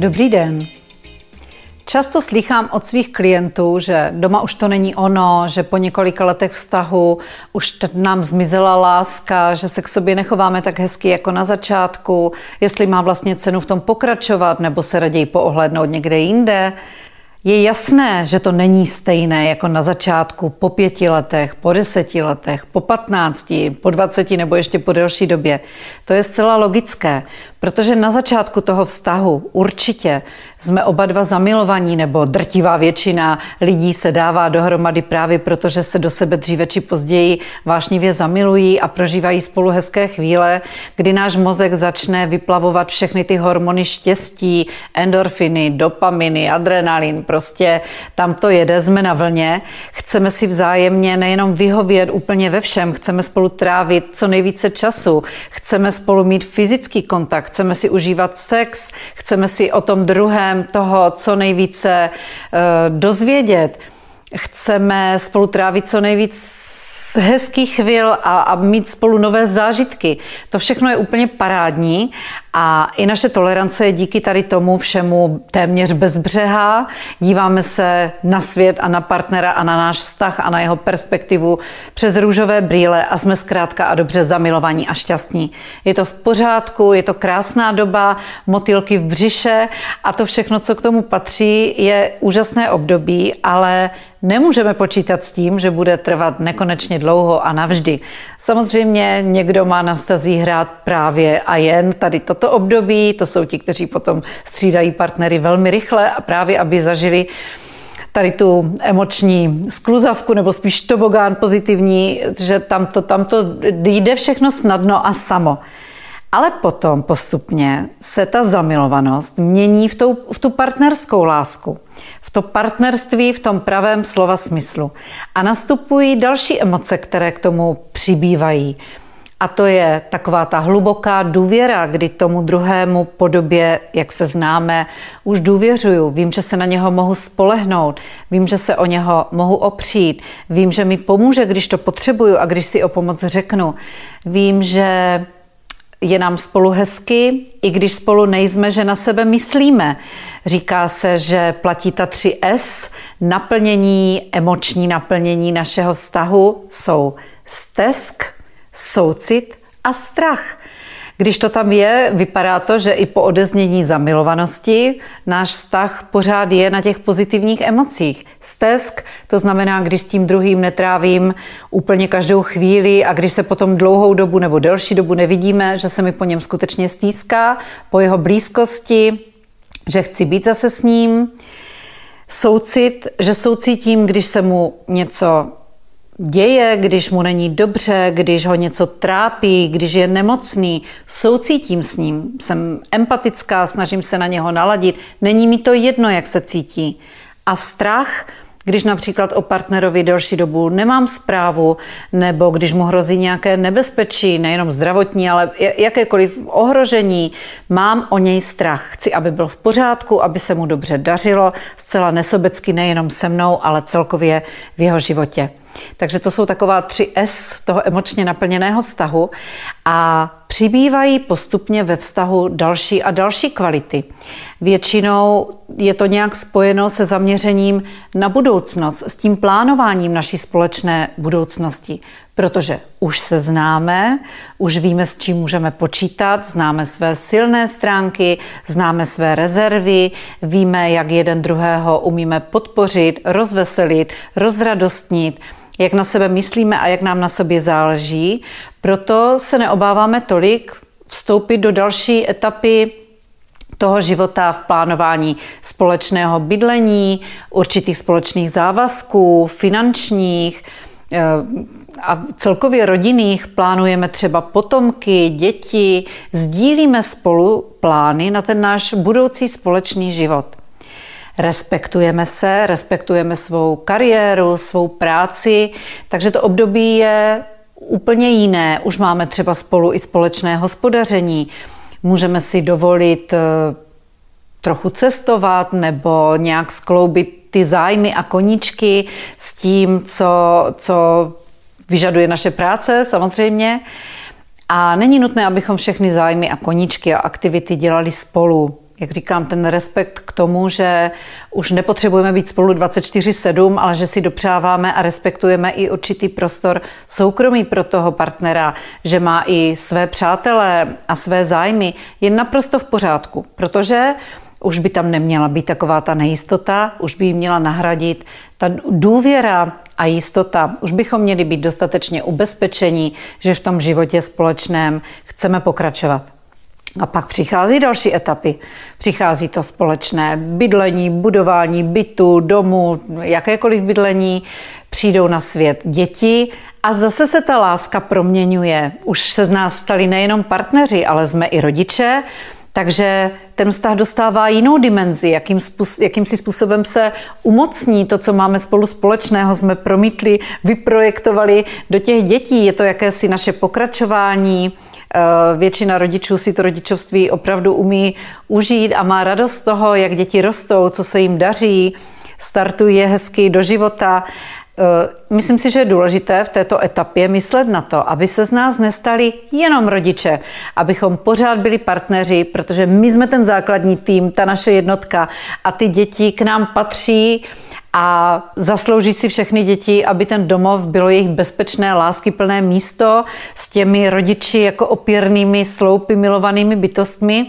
Dobrý den. Často slychám od svých klientů, že doma už to není ono, že po několika letech vztahu už nám zmizela láska, že se k sobě nechováme tak hezky jako na začátku, jestli má vlastně cenu v tom pokračovat nebo se raději poohlednout někde jinde. Je jasné, že to není stejné jako na začátku, po pěti letech, po deseti letech, po patnácti, po dvaceti nebo ještě po delší době. To je zcela logické, protože na začátku toho vztahu určitě jsme oba dva zamilovaní, nebo drtivá většina lidí se dává dohromady právě proto, že se do sebe dříve či později vášnivě zamilují a prožívají spolu hezké chvíle, kdy náš mozek začne vyplavovat všechny ty hormony štěstí, endorfiny, dopaminy, adrenalin, prostě tam to jede, jsme na vlně. Chceme si vzájemně nejenom vyhovět úplně ve všem, chceme spolu trávit co nejvíce času, chceme spolu mít fyzický kontakt, chceme si užívat sex, chceme si o tom druhém toho co nejvíce uh, dozvědět, chceme spolu trávit co nejvíc hezkých chvil a, a mít spolu nové zážitky. To všechno je úplně parádní a i naše tolerance je díky tady tomu všemu téměř bezbřehá. Díváme se na svět a na partnera a na náš vztah a na jeho perspektivu přes růžové brýle a jsme zkrátka a dobře zamilovaní a šťastní. Je to v pořádku, je to krásná doba, motýlky v břiše a to všechno, co k tomu patří, je úžasné období, ale nemůžeme počítat s tím, že bude trvat nekonečně dlouho a navždy. Samozřejmě někdo má na vztazí hrát právě a jen tady toto období, to jsou ti, kteří potom střídají partnery velmi rychle a právě aby zažili tady tu emoční skluzavku nebo spíš tobogán pozitivní, že tam to, tam to jde všechno snadno a samo. Ale potom postupně se ta zamilovanost mění v, tou, v tu partnerskou lásku to partnerství v tom pravém slova smyslu. A nastupují další emoce, které k tomu přibývají. A to je taková ta hluboká důvěra, kdy tomu druhému podobě, jak se známe, už důvěřuju. Vím, že se na něho mohu spolehnout, vím, že se o něho mohu opřít, vím, že mi pomůže, když to potřebuju a když si o pomoc řeknu. Vím, že je nám spolu hezky, i když spolu nejsme, že na sebe myslíme. Říká se, že platí ta tři S. Naplnění, emoční naplnění našeho vztahu jsou stesk, soucit a strach. Když to tam je, vypadá to, že i po odeznění zamilovanosti náš vztah pořád je na těch pozitivních emocích. Stesk, to znamená, když s tím druhým netrávím úplně každou chvíli a když se potom dlouhou dobu nebo delší dobu nevidíme, že se mi po něm skutečně stýská, po jeho blízkosti, že chci být zase s ním. Soucit, že soucítím, když se mu něco děje, když mu není dobře, když ho něco trápí, když je nemocný, soucítím s ním, jsem empatická, snažím se na něho naladit, není mi to jedno, jak se cítí. A strach, když například o partnerovi delší dobu nemám zprávu, nebo když mu hrozí nějaké nebezpečí, nejenom zdravotní, ale jakékoliv ohrožení, mám o něj strach. Chci, aby byl v pořádku, aby se mu dobře dařilo, zcela nesobecky nejenom se mnou, ale celkově v jeho životě. Takže to jsou taková tři S toho emočně naplněného vztahu a přibývají postupně ve vztahu další a další kvality. Většinou je to nějak spojeno se zaměřením na budoucnost, s tím plánováním naší společné budoucnosti, protože už se známe, už víme, s čím můžeme počítat, známe své silné stránky, známe své rezervy, víme, jak jeden druhého umíme podpořit, rozveselit, rozradostnit, jak na sebe myslíme a jak nám na sobě záleží. Proto se neobáváme tolik vstoupit do další etapy toho života v plánování společného bydlení, určitých společných závazků, finančních eh, a celkově rodinných. Plánujeme třeba potomky, děti, sdílíme spolu plány na ten náš budoucí společný život respektujeme se, respektujeme svou kariéru, svou práci, takže to období je úplně jiné. Už máme třeba spolu i společné hospodaření, můžeme si dovolit eh, trochu cestovat nebo nějak skloubit ty zájmy a koníčky s tím, co, co vyžaduje naše práce samozřejmě. A není nutné, abychom všechny zájmy a koníčky a aktivity dělali spolu jak říkám, ten respekt k tomu, že už nepotřebujeme být spolu 24-7, ale že si dopřáváme a respektujeme i určitý prostor soukromí pro toho partnera, že má i své přátelé a své zájmy, je naprosto v pořádku, protože už by tam neměla být taková ta nejistota, už by ji měla nahradit ta důvěra a jistota. Už bychom měli být dostatečně ubezpečení, že v tom životě společném chceme pokračovat. A pak přichází další etapy. Přichází to společné bydlení, budování bytu, domu, jakékoliv bydlení. Přijdou na svět děti a zase se ta láska proměňuje. Už se z nás stali nejenom partneři, ale jsme i rodiče. Takže ten vztah dostává jinou dimenzi, jakým, způsob, jakým si způsobem se umocní to, co máme spolu společného, jsme promítli, vyprojektovali do těch dětí. Je to jakési naše pokračování, většina rodičů si to rodičovství opravdu umí užít a má radost z toho, jak děti rostou, co se jim daří, startuje hezky do života. Eh, myslím si, že je důležité v této etapě myslet na to, aby se z nás nestali jenom rodiče, abychom pořád byli partneři, protože my jsme ten základní tým, ta naše jednotka a ty děti k nám patří a zaslouží si všechny děti, aby ten domov bylo jejich bezpečné, láskyplné místo s těmi rodiči jako opěrnými, sloupy, milovanými bytostmi.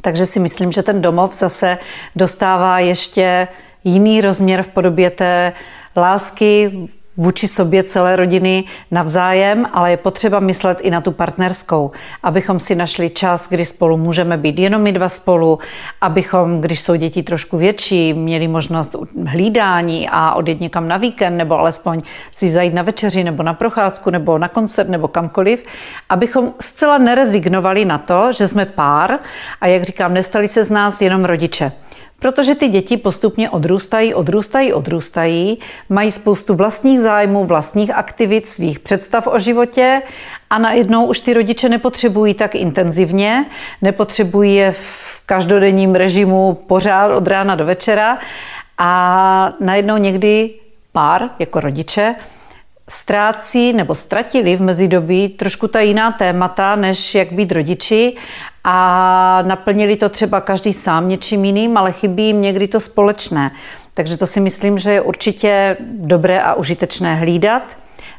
Takže si myslím, že ten domov zase dostává ještě jiný rozměr v podobě té lásky, vůči sobě celé rodiny navzájem, ale je potřeba myslet i na tu partnerskou, abychom si našli čas, kdy spolu můžeme být jenom my dva spolu, abychom, když jsou děti trošku větší, měli možnost hlídání a odjet někam na víkend, nebo alespoň si zajít na večeři, nebo na procházku, nebo na koncert, nebo kamkoliv, abychom zcela nerezignovali na to, že jsme pár a jak říkám, nestali se z nás jenom rodiče. Protože ty děti postupně odrůstají, odrůstají, odrůstají, mají spoustu vlastních zájmů, vlastních aktivit, svých představ o životě a najednou už ty rodiče nepotřebují tak intenzivně, nepotřebují je v každodenním režimu pořád od rána do večera a najednou někdy pár jako rodiče ztrácí nebo ztratili v mezidobí trošku ta jiná témata, než jak být rodiči a naplnili to třeba každý sám něčím jiným, ale chybí jim někdy to společné. Takže to si myslím, že je určitě dobré a užitečné hlídat.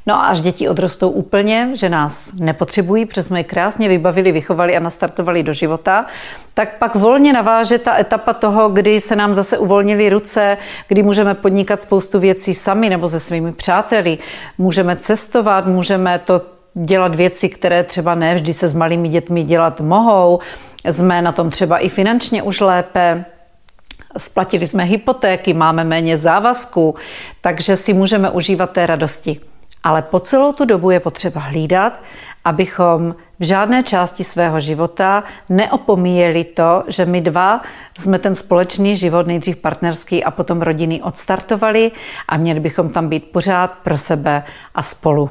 No a až děti odrostou úplně, že nás nepotřebují, protože jsme je krásně vybavili, vychovali a nastartovali do života, tak pak volně naváže ta etapa toho, kdy se nám zase uvolnily ruce, kdy můžeme podnikat spoustu věcí sami nebo se svými přáteli, můžeme cestovat, můžeme to dělat věci, které třeba ne vždy se s malými dětmi dělat mohou. Jsme na tom třeba i finančně už lépe. Splatili jsme hypotéky, máme méně závazků, takže si můžeme užívat té radosti. Ale po celou tu dobu je potřeba hlídat, abychom v žádné části svého života neopomíjeli to, že my dva jsme ten společný život, nejdřív partnerský a potom rodinný odstartovali a měli bychom tam být pořád pro sebe a spolu.